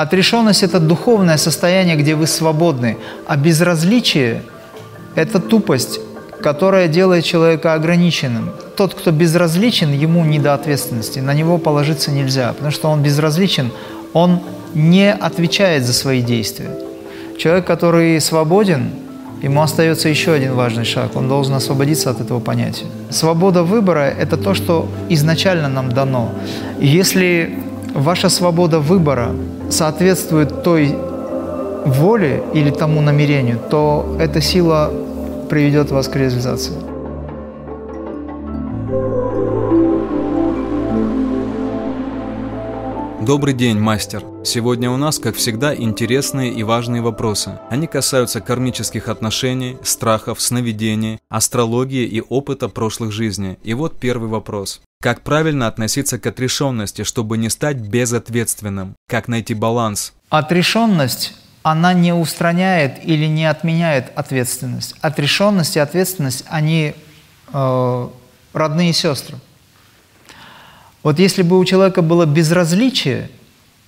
Отрешенность – это духовное состояние, где вы свободны, а безразличие – это тупость, которая делает человека ограниченным. Тот, кто безразличен, ему не до ответственности, на него положиться нельзя, потому что он безразличен, он не отвечает за свои действия. Человек, который свободен, ему остается еще один важный шаг. Он должен освободиться от этого понятия. Свобода выбора – это то, что изначально нам дано. Если ваша свобода выбора соответствует той воле или тому намерению, то эта сила приведет вас к реализации. Добрый день, мастер. Сегодня у нас, как всегда, интересные и важные вопросы. Они касаются кармических отношений, страхов, сновидений, астрологии и опыта прошлых жизней. И вот первый вопрос. Как правильно относиться к отрешенности, чтобы не стать безответственным? Как найти баланс? Отрешенность она не устраняет или не отменяет ответственность. Отрешенность и ответственность, они э, родные сестры. Вот если бы у человека было безразличие,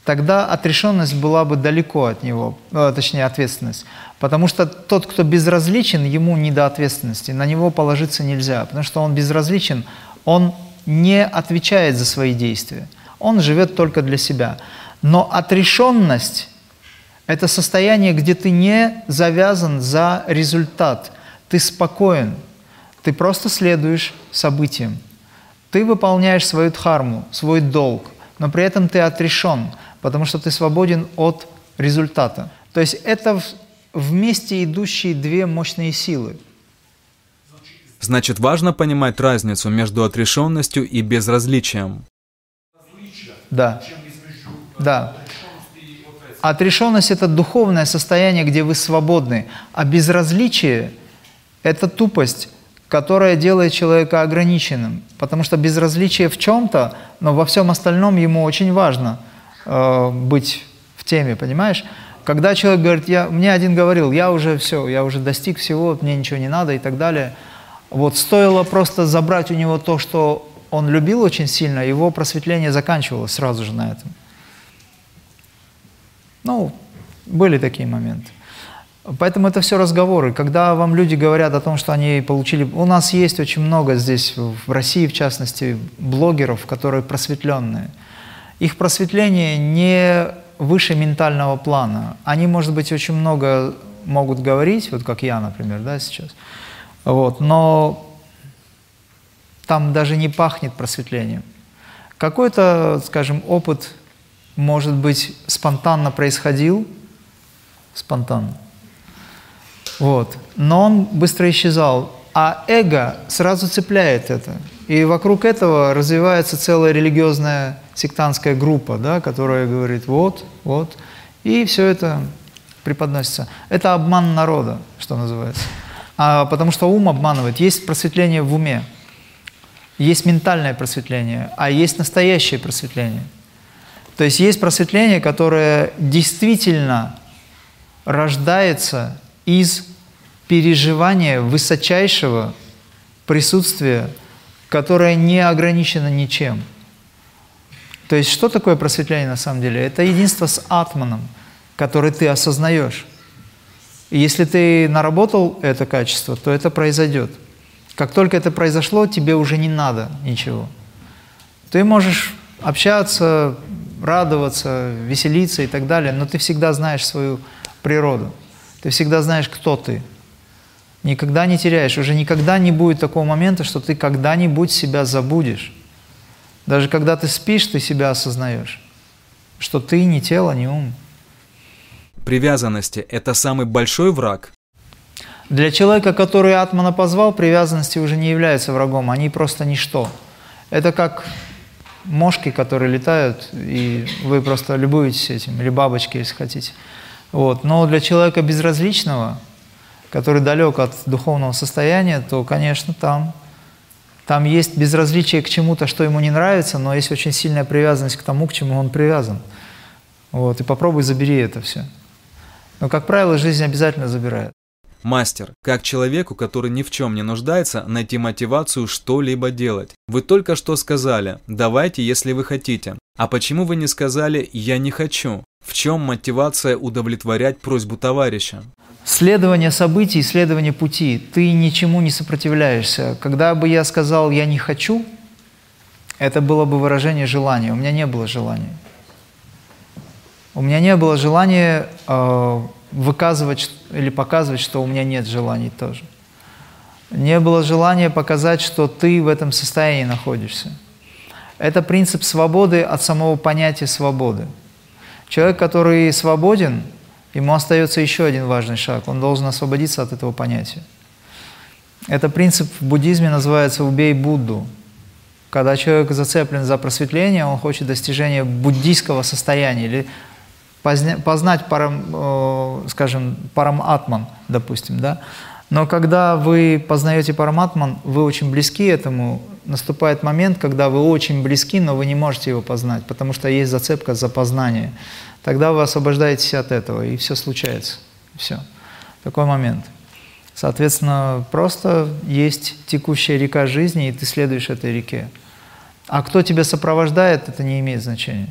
тогда отрешенность была бы далеко от него, э, точнее ответственность. Потому что тот, кто безразличен, ему не до ответственности, на него положиться нельзя, потому что он безразличен, он не отвечает за свои действия, он живет только для себя. Но отрешенность – это состояние, где ты не завязан за результат, ты спокоен, ты просто следуешь событиям. Ты выполняешь свою дхарму, свой долг, но при этом ты отрешен, потому что ты свободен от результата. То есть это вместе идущие две мощные силы. Значит, важно понимать разницу между отрешенностью и безразличием. Да. Да. Отрешенность – это духовное состояние, где вы свободны, а безразличие – это тупость, которая делает человека ограниченным. Потому что безразличие в чем-то, но во всем остальном ему очень важно э, быть в теме, понимаешь? Когда человек говорит, я, мне один говорил, я уже все, я уже достиг всего, мне ничего не надо и так далее. Вот стоило просто забрать у него то, что он любил очень сильно, его просветление заканчивалось сразу же на этом. Ну, были такие моменты. Поэтому это все разговоры. Когда вам люди говорят о том, что они получили... У нас есть очень много здесь, в России в частности, блогеров, которые просветленные. Их просветление не выше ментального плана. Они, может быть, очень много могут говорить, вот как я, например, да, сейчас. Вот, но там даже не пахнет просветлением. Какой-то, скажем, опыт, может быть, спонтанно происходил, спонтанно, вот. Но он быстро исчезал. А эго сразу цепляет это. И вокруг этого развивается целая религиозная сектантская группа, да, которая говорит вот, вот. И все это преподносится. Это обман народа, что называется. А, потому что ум обманывает. Есть просветление в уме, есть ментальное просветление, а есть настоящее просветление. То есть есть просветление, которое действительно рождается из переживания высочайшего присутствия, которое не ограничено ничем. То есть что такое просветление на самом деле? Это единство с атманом, который ты осознаешь. И если ты наработал это качество, то это произойдет. Как только это произошло, тебе уже не надо ничего. Ты можешь общаться, радоваться, веселиться и так далее, но ты всегда знаешь свою природу. Ты всегда знаешь, кто ты. Никогда не теряешь. Уже никогда не будет такого момента, что ты когда-нибудь себя забудешь. Даже когда ты спишь, ты себя осознаешь, что ты не тело, не ум. Привязанности – это самый большой враг? Для человека, который Атмана позвал, привязанности уже не являются врагом, они просто ничто. Это как мошки, которые летают, и вы просто любуетесь этим, или бабочки, если хотите. Вот. Но для человека безразличного – который далек от духовного состояния, то, конечно, там, там есть безразличие к чему-то, что ему не нравится, но есть очень сильная привязанность к тому, к чему он привязан. Вот, и попробуй забери это все. Но, как правило, жизнь обязательно забирает. Мастер, как человеку, который ни в чем не нуждается, найти мотивацию что-либо делать? Вы только что сказали, давайте, если вы хотите. А почему вы не сказали «я не хочу»? В чем мотивация удовлетворять просьбу товарища? Следование событий, следование пути. Ты ничему не сопротивляешься. Когда бы я сказал «я не хочу», это было бы выражение желания. У меня не было желания. У меня не было желания э, выказывать или показывать, что у меня нет желаний тоже. Не было желания показать, что ты в этом состоянии находишься. Это принцип свободы от самого понятия свободы. Человек, который свободен, ему остается еще один важный шаг. Он должен освободиться от этого понятия. Это принцип в буддизме называется «убей Будду». Когда человек зацеплен за просветление, он хочет достижения буддийского состояния или познать, парам, э, скажем, параматман, допустим, да. Но когда вы познаете параматман, вы очень близки этому, наступает момент, когда вы очень близки, но вы не можете его познать, потому что есть зацепка за познание. Тогда вы освобождаетесь от этого, и все случается. Все. Такой момент. Соответственно, просто есть текущая река жизни, и ты следуешь этой реке. А кто тебя сопровождает, это не имеет значения.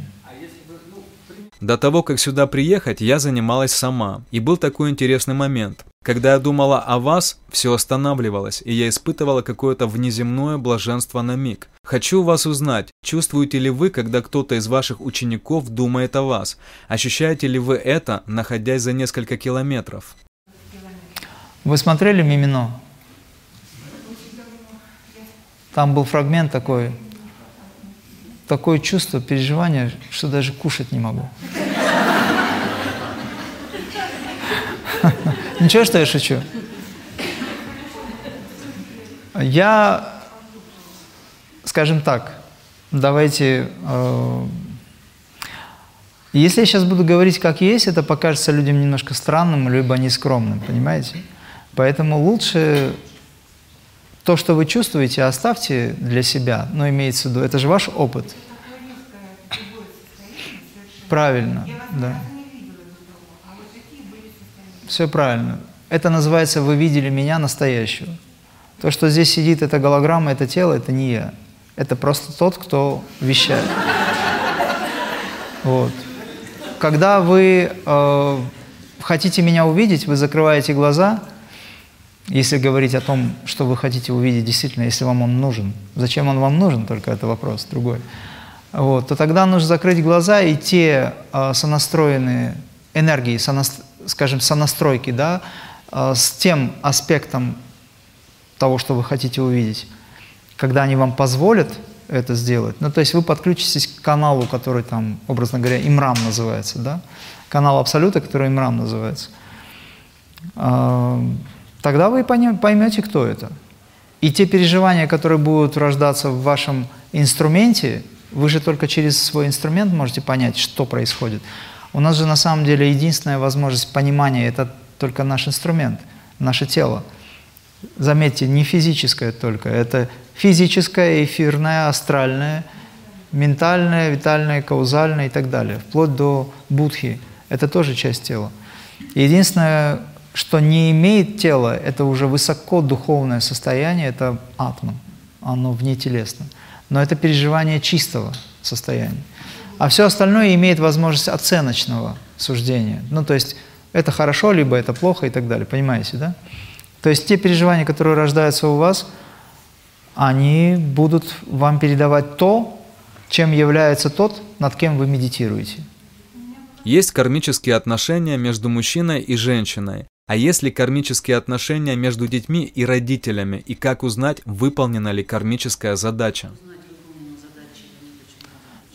До того, как сюда приехать, я занималась сама. И был такой интересный момент. Когда я думала о вас, все останавливалось, и я испытывала какое-то внеземное блаженство на миг. Хочу вас узнать, чувствуете ли вы, когда кто-то из ваших учеников думает о вас? Ощущаете ли вы это, находясь за несколько километров? Вы смотрели «Мимино»? Там был фрагмент такой, такое чувство, переживание, что даже кушать не могу. Ничего, что я шучу? Я, скажем так, давайте... Э, если я сейчас буду говорить как есть, это покажется людям немножко странным, либо нескромным, понимаете? Поэтому лучше то, что вы чувствуете, оставьте для себя, но имеется в виду, это же ваш опыт. Правильно, да. Все правильно. Это называется «вы видели меня настоящего». То, что здесь сидит, это голограмма, это тело, это не я. Это просто тот, кто вещает. Вот. Когда вы э, хотите меня увидеть, вы закрываете глаза – если говорить о том, что вы хотите увидеть действительно, если вам он нужен, зачем он вам нужен, только это вопрос другой, вот, то тогда нужно закрыть глаза и те э, сонастроенные энергии, сонаст, скажем, сонастройки, да, э, с тем аспектом того, что вы хотите увидеть, когда они вам позволят это сделать, ну, то есть вы подключитесь к каналу, который там, образно говоря, имрам называется, да, канал Абсолюта, который имрам называется, э, тогда вы поймете, кто это. И те переживания, которые будут рождаться в вашем инструменте, вы же только через свой инструмент можете понять, что происходит. У нас же на самом деле единственная возможность понимания – это только наш инструмент, наше тело. Заметьте, не физическое только, это физическое, эфирное, астральное, ментальное, витальное, каузальное и так далее, вплоть до будхи. Это тоже часть тела. Единственное, что не имеет тела, это уже высоко духовное состояние, это атман, оно внетелесно. Но это переживание чистого состояния. А все остальное имеет возможность оценочного суждения. Ну, то есть это хорошо, либо это плохо и так далее. Понимаете, да? То есть те переживания, которые рождаются у вас, они будут вам передавать то, чем является тот, над кем вы медитируете. Есть кармические отношения между мужчиной и женщиной. А есть ли кармические отношения между детьми и родителями, и как узнать, выполнена ли кармическая задача?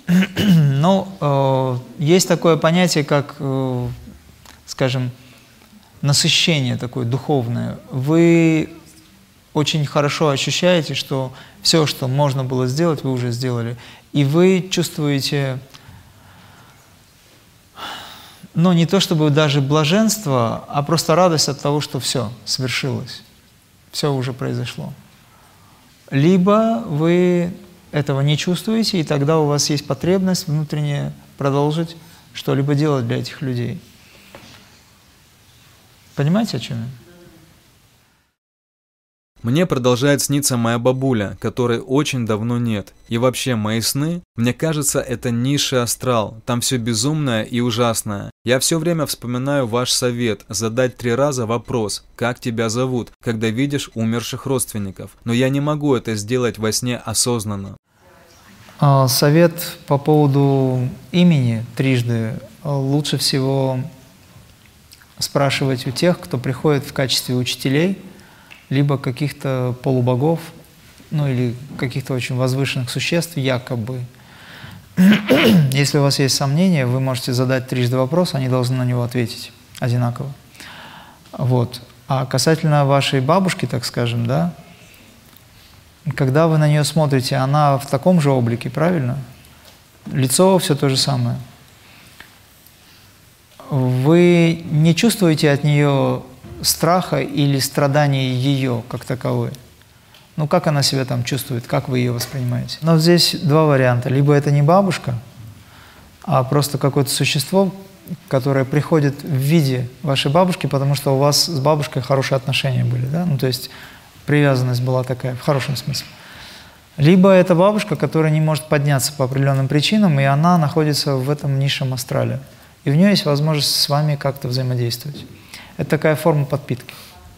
Ну, э, есть такое понятие, как, э, скажем, насыщение такое духовное. Вы очень хорошо ощущаете, что все, что можно было сделать, вы уже сделали. И вы чувствуете но не то чтобы даже блаженство, а просто радость от того, что все свершилось, все уже произошло. Либо вы этого не чувствуете, и тогда у вас есть потребность внутренне продолжить что-либо делать для этих людей. Понимаете, о чем я? Мне продолжает сниться моя бабуля, которой очень давно нет. И вообще, мои сны, мне кажется, это низший астрал, там все безумное и ужасное. Я все время вспоминаю ваш совет, задать три раза вопрос, как тебя зовут, когда видишь умерших родственников. Но я не могу это сделать во сне осознанно. А, совет по поводу имени трижды лучше всего спрашивать у тех, кто приходит в качестве учителей – либо каких-то полубогов, ну или каких-то очень возвышенных существ, якобы. Если у вас есть сомнения, вы можете задать трижды вопрос, они должны на него ответить одинаково. Вот. А касательно вашей бабушки, так скажем, да, когда вы на нее смотрите, она в таком же облике, правильно? Лицо все то же самое. Вы не чувствуете от нее страха или страдания ее как таковой. Ну, как она себя там чувствует, как вы ее воспринимаете? Но здесь два варианта. Либо это не бабушка, а просто какое-то существо, которое приходит в виде вашей бабушки, потому что у вас с бабушкой хорошие отношения были, да? Ну, то есть привязанность была такая, в хорошем смысле. Либо это бабушка, которая не может подняться по определенным причинам, и она находится в этом низшем астрале. И в нее есть возможность с вами как-то взаимодействовать. Это такая форма подпитки.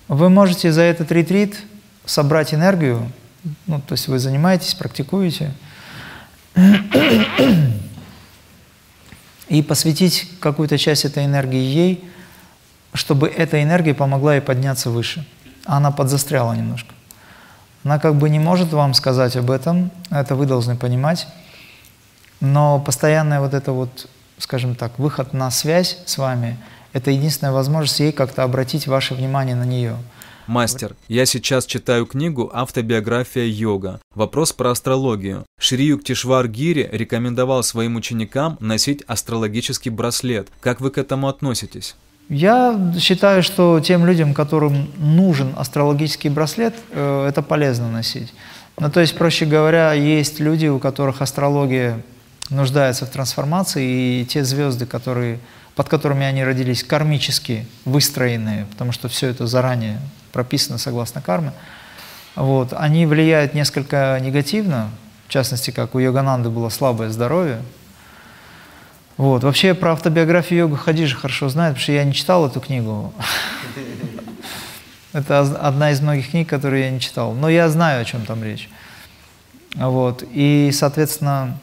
Вы можете за этот ретрит собрать энергию, ну, то есть вы занимаетесь, практикуете, и посвятить какую-то часть этой энергии ей, чтобы эта энергия помогла ей подняться выше. Она подзастряла немножко. Она как бы не может вам сказать об этом, это вы должны понимать, но постоянная вот это вот, скажем так, выход на связь с вами – это единственная возможность ей как-то обратить ваше внимание на нее. Мастер, я сейчас читаю книгу «Автобиография йога». Вопрос про астрологию. Шри Юктишвар Гири рекомендовал своим ученикам носить астрологический браслет. Как вы к этому относитесь? Я считаю, что тем людям, которым нужен астрологический браслет, э, это полезно носить. Ну, то есть, проще говоря, есть люди, у которых астрология нуждается в трансформации, и те звезды, которые под которыми они родились, кармически выстроенные, потому что все это заранее прописано согласно карме, вот, они влияют несколько негативно, в частности, как у Йогананды было слабое здоровье. Вот. Вообще про автобиографию йога Хадижи хорошо знает, потому что я не читал эту книгу. Это одна из многих книг, которые я не читал. Но я знаю, о чем там речь. Вот. И, соответственно,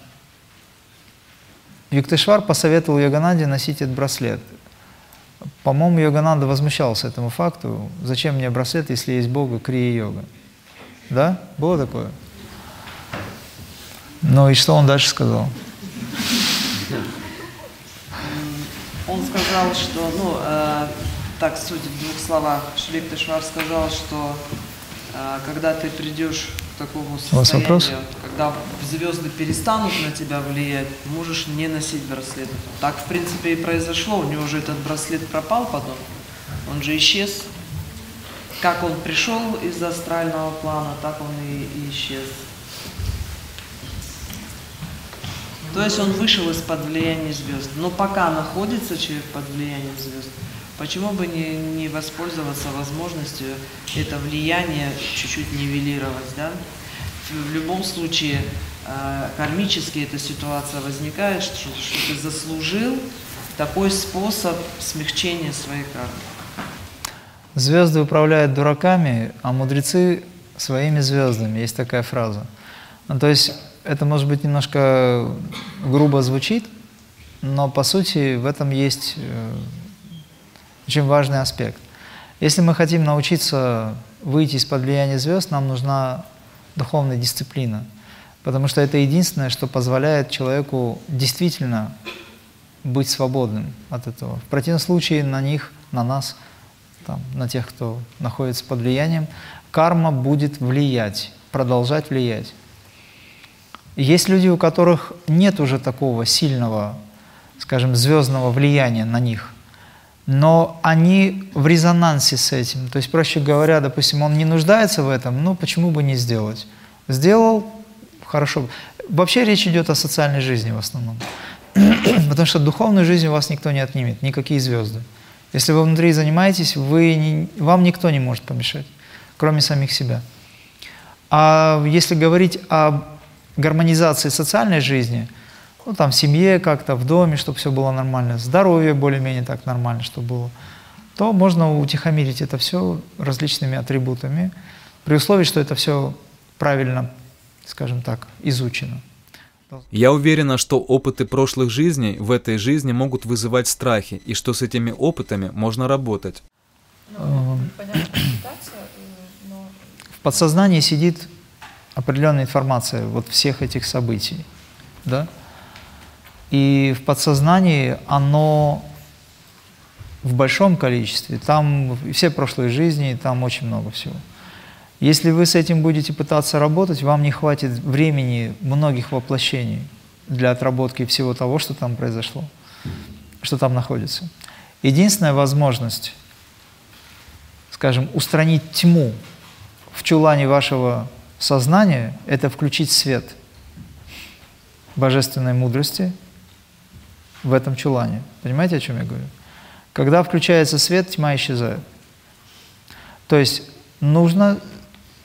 Юктешвар посоветовал Йогананде носить этот браслет. По-моему, Йогананда возмущался этому факту. Зачем мне браслет, если есть Бога, крия-йога? Да? Было такое? Ну и что он дальше сказал? Он сказал, что, ну, э, так, суть в двух словах, Швиктешвар сказал, что э, когда ты придешь такому состоянию, когда звезды перестанут на тебя влиять, можешь не носить браслет. Так, в принципе, и произошло. У него же этот браслет пропал потом. Он же исчез. Как он пришел из астрального плана, так он и, и исчез. То есть он вышел из-под влияния звезд. Но пока находится человек под влиянием звезд, почему бы не, не воспользоваться возможностью это влияние чуть-чуть нивелировать, да? В любом случае, э, кармически эта ситуация возникает, что, что ты заслужил такой способ смягчения своей кармы. Звезды управляют дураками, а мудрецы своими звездами. Есть такая фраза. Ну, то есть это, может быть, немножко грубо звучит, но по сути в этом есть э, очень важный аспект. Если мы хотим научиться выйти из-под влияния звезд, нам нужна духовная дисциплина, потому что это единственное, что позволяет человеку действительно быть свободным от этого. В противном случае на них, на нас, там, на тех, кто находится под влиянием, карма будет влиять, продолжать влиять. Есть люди, у которых нет уже такого сильного, скажем, звездного влияния на них – но они в резонансе с этим. То есть, проще говоря, допустим, он не нуждается в этом, ну почему бы не сделать? Сделал, хорошо. Вообще речь идет о социальной жизни в основном. Потому что духовную жизнь у вас никто не отнимет, никакие звезды. Если вы внутри занимаетесь, вы не, вам никто не может помешать, кроме самих себя. А если говорить о гармонизации социальной жизни, ну там в семье как-то, в доме, чтобы все было нормально, здоровье более-менее так нормально, чтобы было, то можно утихомирить это все различными атрибутами, при условии, что это все правильно, скажем так, изучено. Я уверена, что опыты прошлых жизней в этой жизни могут вызывать страхи, и что с этими опытами можно работать. Э, в подсознании сидит определенная информация вот всех этих событий, да? И в подсознании оно в большом количестве, там все прошлые жизни, там очень много всего. Если вы с этим будете пытаться работать, вам не хватит времени многих воплощений для отработки всего того, что там произошло, что там находится. Единственная возможность, скажем, устранить тьму в чулане вашего сознания – это включить свет божественной мудрости в этом чулане. Понимаете, о чем я говорю? Когда включается свет, тьма исчезает. То есть нужно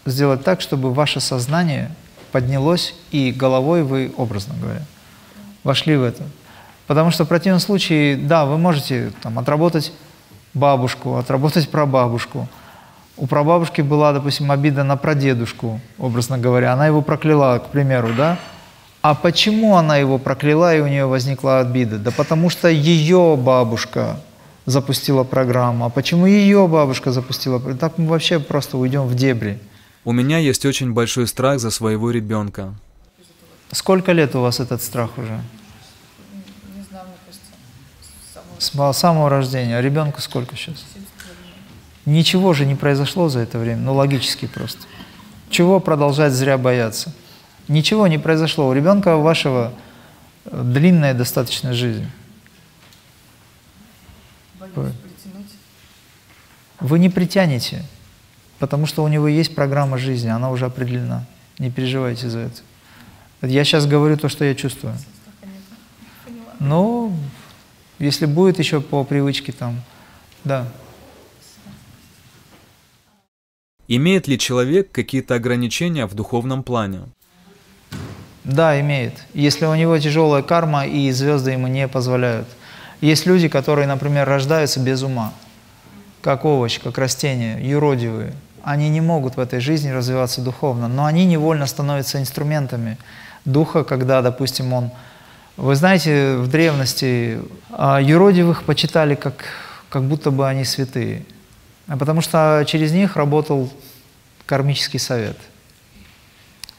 сделать так, чтобы ваше сознание поднялось, и головой вы, образно говоря, вошли в это. Потому что в противном случае, да, вы можете там, отработать бабушку, отработать прабабушку. У прабабушки была, допустим, обида на прадедушку, образно говоря. Она его прокляла, к примеру, да? А почему она его прокляла, и у нее возникла обида? Да потому что ее бабушка запустила программу. А почему ее бабушка запустила программу? Так мы вообще просто уйдем в дебри. У меня есть очень большой страх за своего ребенка. Сколько лет у вас этот страх уже? Не знаю, мне кажется, с самого, с самого рождения. А ребенку сколько сейчас? Ничего же не произошло за это время, ну логически просто. Чего продолжать зря бояться? Ничего не произошло. У ребенка вашего э, длинная достаточно жизнь. Вы не притянете. Потому что у него есть программа жизни, она уже определена. Не переживайте за это. Я сейчас говорю то, что я чувствую. Но если будет еще по привычке там, да. Имеет ли человек какие-то ограничения в духовном плане? Да, имеет. Если у него тяжелая карма и звезды ему не позволяют. Есть люди, которые, например, рождаются без ума, как овощ, как растение, юродивые, они не могут в этой жизни развиваться духовно, но они невольно становятся инструментами духа, когда, допустим, он... Вы знаете, в древности а, юродивых почитали как, как будто бы они святые, а потому что через них работал кармический совет.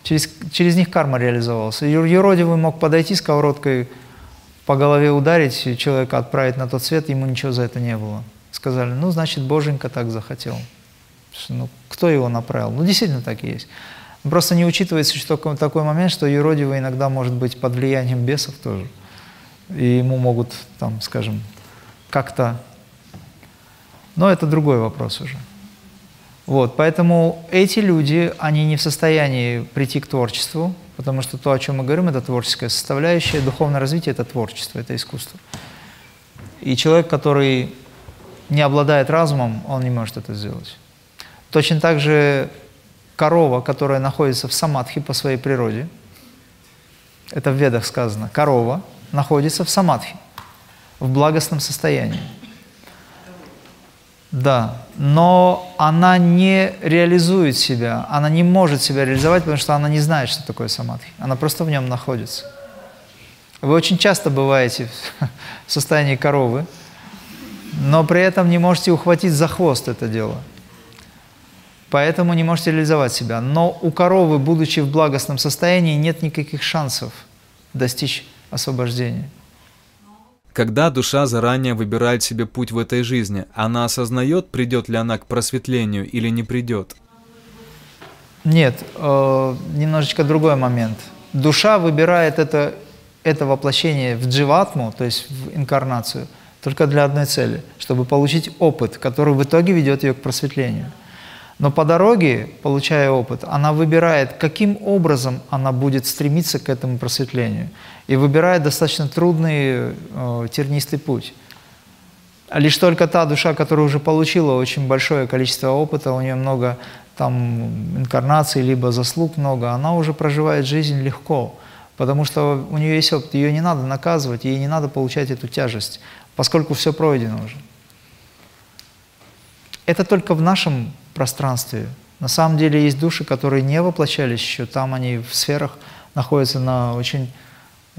Через, через них карма реализовалась. Юродивый мог подойти сковородкой по голове ударить, человека отправить на тот свет, ему ничего за это не было. Сказали, ну, значит, Боженька так захотел. Ну, кто его направил? Ну, действительно так и есть. Просто не учитывается что такой момент, что юродивый иногда может быть под влиянием бесов тоже. И ему могут, там, скажем, как-то... Но это другой вопрос уже. Вот, поэтому эти люди, они не в состоянии прийти к творчеству, потому что то, о чем мы говорим, это творческая составляющая, духовное развитие – это творчество, это искусство. И человек, который не обладает разумом, он не может это сделать. Точно так же корова, которая находится в самадхи по своей природе, это в ведах сказано, корова находится в самадхи, в благостном состоянии. Да, но она не реализует себя, она не может себя реализовать, потому что она не знает, что такое самадхи. Она просто в нем находится. Вы очень часто бываете в состоянии коровы, но при этом не можете ухватить за хвост это дело – поэтому не можете реализовать себя. Но у коровы, будучи в благостном состоянии, нет никаких шансов достичь освобождения. Когда душа заранее выбирает себе путь в этой жизни, она осознает, придет ли она к просветлению или не придет? Нет, э, немножечко другой момент. Душа выбирает это, это воплощение в дживатму, то есть в инкарнацию, только для одной цели, чтобы получить опыт, который в итоге ведет ее к просветлению. Но по дороге, получая опыт, она выбирает, каким образом она будет стремиться к этому просветлению. И выбирает достаточно трудный, э, тернистый путь. Лишь только та душа, которая уже получила очень большое количество опыта, у нее много там инкарнаций, либо заслуг много, она уже проживает жизнь легко, потому что у нее есть опыт, ее не надо наказывать, ей не надо получать эту тяжесть, поскольку все пройдено уже. Это только в нашем пространстве. На самом деле есть души, которые не воплощались еще, там они в сферах находятся на очень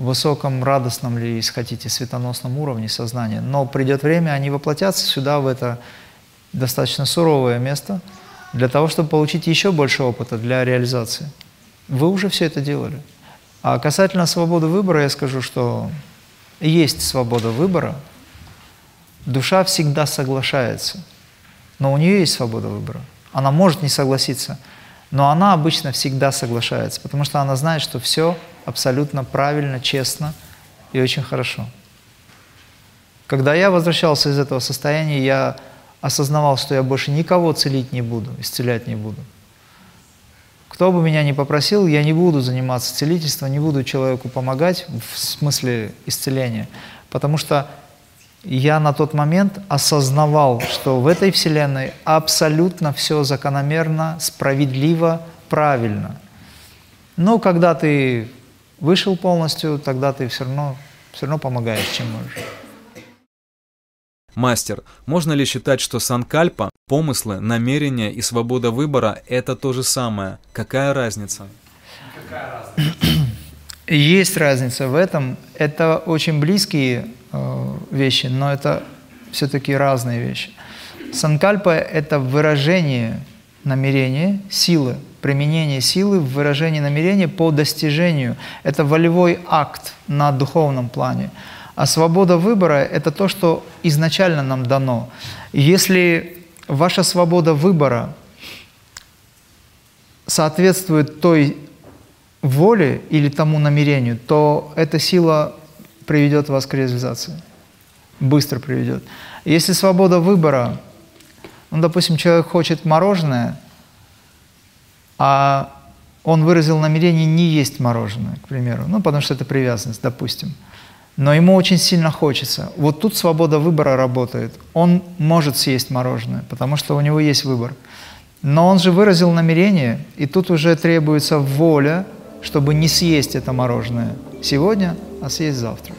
высоком, радостном ли, если хотите, светоносном уровне сознания. Но придет время, они воплотятся сюда, в это достаточно суровое место, для того, чтобы получить еще больше опыта для реализации. Вы уже все это делали. А касательно свободы выбора, я скажу, что есть свобода выбора, душа всегда соглашается, но у нее есть свобода выбора. Она может не согласиться, но она обычно всегда соглашается, потому что она знает, что все абсолютно правильно, честно и очень хорошо. Когда я возвращался из этого состояния, я осознавал, что я больше никого целить не буду, исцелять не буду. Кто бы меня ни попросил, я не буду заниматься целительством, не буду человеку помогать в смысле исцеления, потому что я на тот момент осознавал, что в этой Вселенной абсолютно все закономерно, справедливо, правильно. Но когда ты вышел полностью, тогда ты все равно, все равно помогаешь, чем можешь. Мастер, можно ли считать, что санкальпа, помыслы, намерения и свобода выбора – это то же самое? Какая разница? Какая разница? Есть разница в этом. Это очень близкие э, вещи, но это все-таки разные вещи. Санкальпа – это выражение намерения, силы, применение силы в выражении намерения по достижению. Это волевой акт на духовном плане. А свобода выбора – это то, что изначально нам дано. Если ваша свобода выбора соответствует той воле или тому намерению, то эта сила приведет вас к реализации. Быстро приведет. Если свобода выбора, ну, допустим, человек хочет мороженое, а он выразил намерение не есть мороженое, к примеру, ну, потому что это привязанность, допустим. Но ему очень сильно хочется. Вот тут свобода выбора работает. Он может съесть мороженое, потому что у него есть выбор. Но он же выразил намерение, и тут уже требуется воля, чтобы не съесть это мороженое сегодня, а съесть завтра.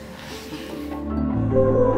thank you